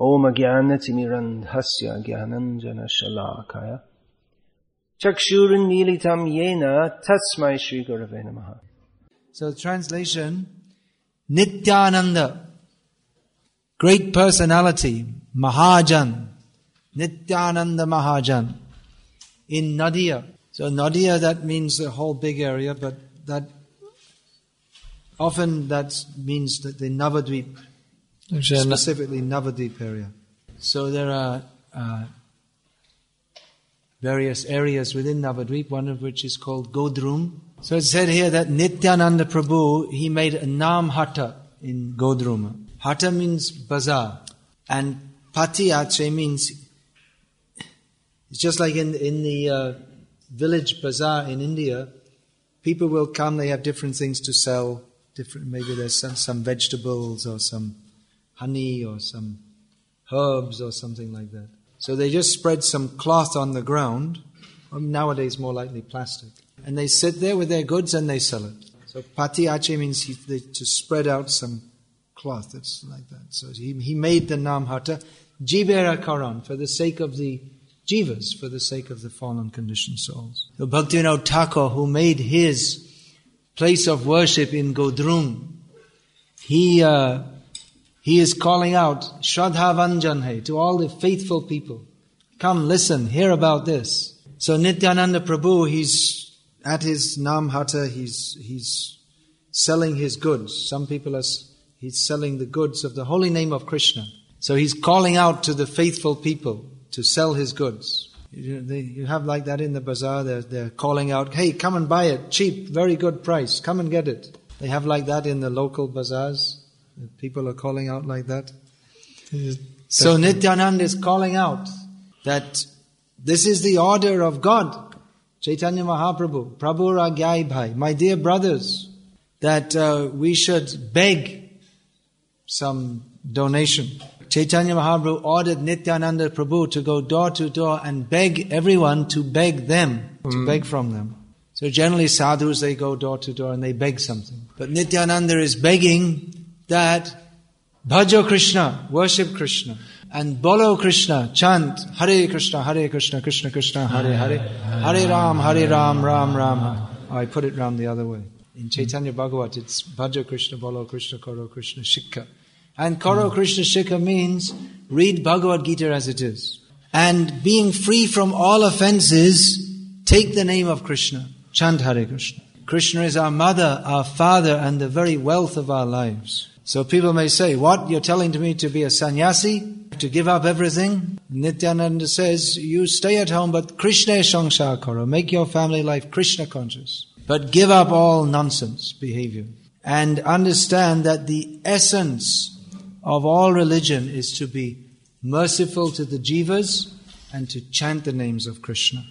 Jnananjana Shalakaya Chakshurunmilitam Yena Tasmai Shri Gurave Namaha. So translation, Nityananda, great personality, Mahajan, Nityananda Mahajan, in Nadia. So Nadia, that means the whole big area, but that often that means that the Navadvip, specifically Navadvip area. So there are uh, various areas within Navadvip, one of which is called Godrum. So it's said here that Nityananda Prabhu, he made a Nam Hata in Godrum. Hata means bazaar. And Pati Ache means, it's just like in, in the uh, village bazaar in India, people will come, they have different things to sell. Different, maybe there's some, some vegetables or some honey or some herbs or something like that. So they just spread some cloth on the ground, nowadays more likely plastic, and they sit there with their goods and they sell it. So pati ache means he, they, to spread out some cloth. It's like that. So he, he made the namhata jivera karan for the sake of the jivas, for the sake of the fallen conditioned souls. The Bhaktivinoda Thakur, who made his place of worship in Godrum, he uh, he is calling out Shraddha Vanjanhe to all the faithful people. Come, listen, hear about this. So Nityananda Prabhu, he's at his Namhata, he's, he's selling his goods. Some people are, he's selling the goods of the holy name of Krishna. So he's calling out to the faithful people to sell his goods. You, they, you have like that in the bazaar, they're, they're calling out, hey, come and buy it, cheap, very good price, come and get it. They have like that in the local bazaars. People are calling out like that. So Nityanand is calling out that this is the order of God. Chaitanya Mahaprabhu, Prabhu Ragyai Bhai, my dear brothers, that uh, we should beg some donation. Chaitanya Mahaprabhu ordered Nityananda Prabhu to go door to door and beg everyone to beg them, to mm. beg from them. So generally sadhus, they go door to door and they beg something. But Nityananda is begging that Bhajo Krishna, worship Krishna, and Bolo Krishna, chant Hare Krishna, Hare Krishna, Krishna Krishna, Hare Hare, Hare Ram, Hare Ram, Ram Ram. Oh, I put it round the other way. In Chaitanya Bhagavat, it's Bhajo Krishna, Bolo Krishna, Koro Krishna, Shiksha. And Koro hmm. Krishna Shiksha means read Bhagavad Gita as it is. And being free from all offenses, take the name of Krishna. Chant Hare Krishna. Krishna is our mother, our father, and the very wealth of our lives. So people may say, what? You're telling me to be a sannyasi? To give up everything? Nityananda says, you stay at home, but Krishna shangsha karo. Make your family life Krishna conscious. But give up all nonsense behavior. And understand that the essence of all religion is to be merciful to the jivas and to chant the names of Krishna.